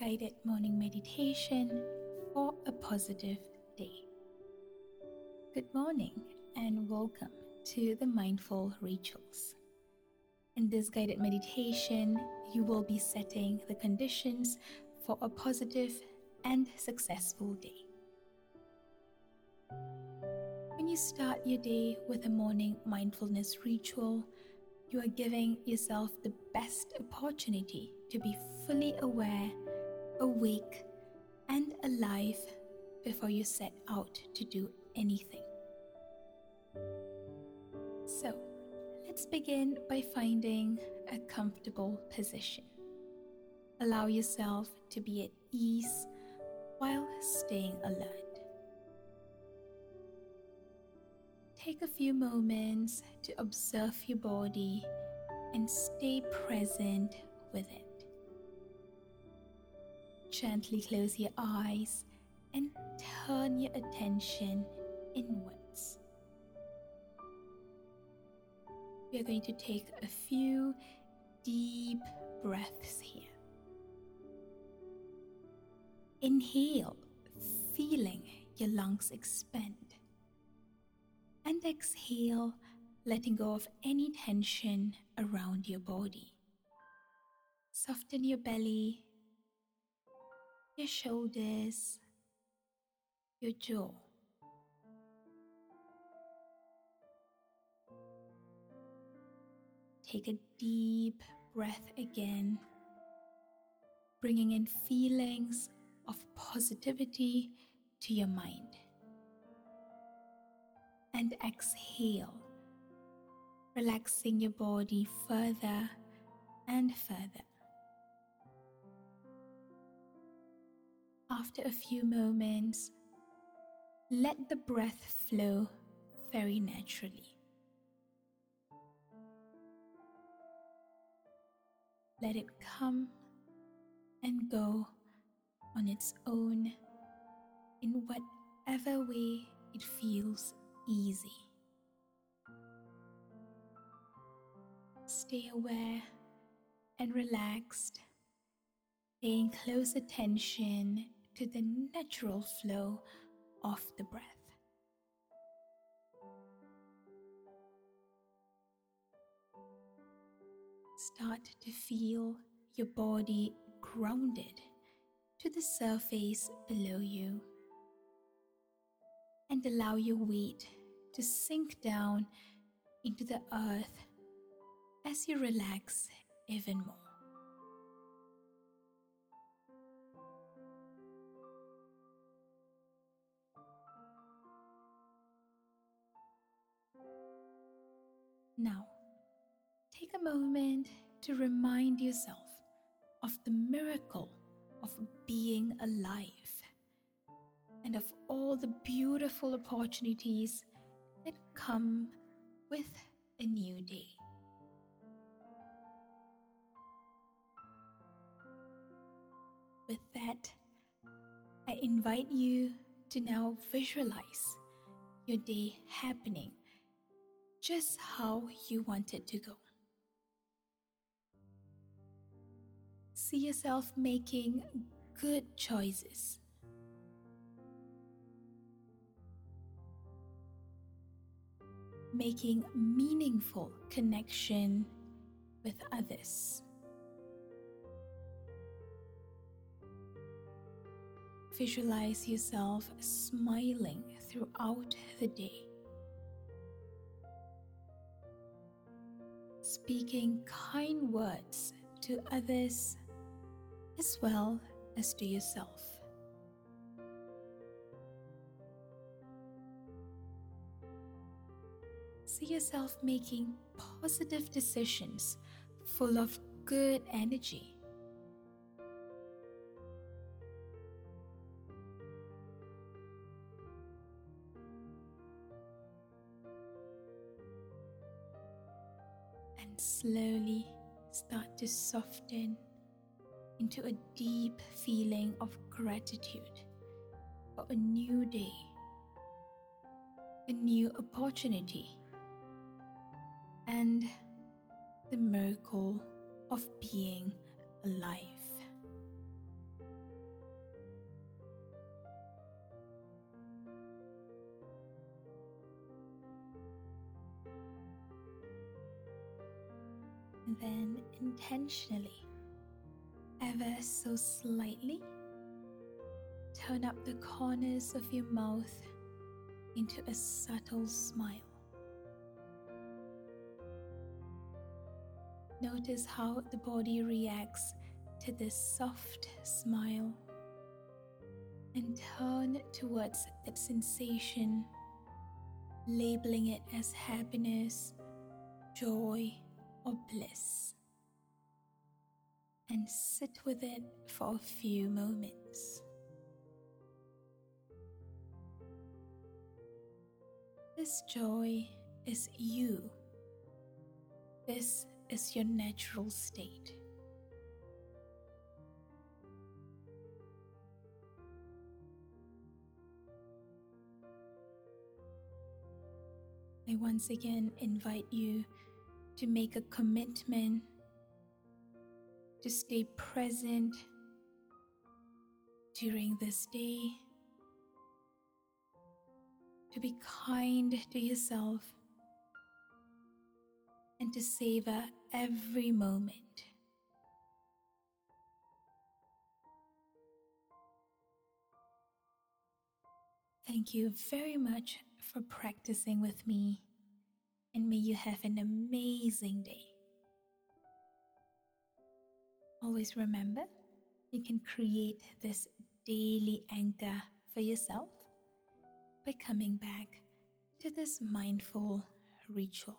guided morning meditation for a positive day. Good morning and welcome to the Mindful Rituals. In this guided meditation, you will be setting the conditions for a positive and successful day. When you start your day with a morning mindfulness ritual, you are giving yourself the best opportunity to be fully aware, awake, and alive before you set out to do anything. So, let's begin by finding a comfortable position. Allow yourself to be at ease while staying alert. Take a few moments to observe your body and stay present with it. Gently close your eyes and turn your attention inwards. We are going to take a few deep breaths here. Inhale, feeling your lungs expand and exhale, letting go of any tension around your body. Soften your belly, your shoulders, your jaw. Take a deep breath again, bringing in feelings of positivity to your mind and exhale, relaxing your body further and further. After a few moments, let the breath flow very naturally. Let it come and go on its own in whatever way it feels easy. Stay aware and relaxed, paying close attention to the natural flow of the breath. Start to feel your body grounded to the surface below you and allow your weight to sink down into the earth as you relax even more. Now, take a moment to remind yourself of the miracle of being alive and of all the beautiful opportunities that come with a new day. With that, I invite you to now visualize your day happening just how you want it to go. See yourself making good choices making meaningful connection with others. Visualize yourself smiling throughout the day. Speaking kind words to others as well as to yourself. see yourself making positive decisions full of good energy. Slowly start to soften into a deep feeling of gratitude for a new day, a new opportunity and the miracle of being alive. Then intentionally, ever so slightly, turn up the corners of your mouth into a subtle smile. Notice how the body reacts to this soft smile and turn towards that sensation, labeling it as happiness, joy, or bliss. And sit with it for a few moments. This joy is you. This is your natural state. I once again invite you to make a commitment to stay present during this day, to be kind to yourself, and to savor every moment. Thank you very much for practicing with me, and may you have an amazing day. Always remember, you can create this daily anchor for yourself by coming back to this mindful ritual.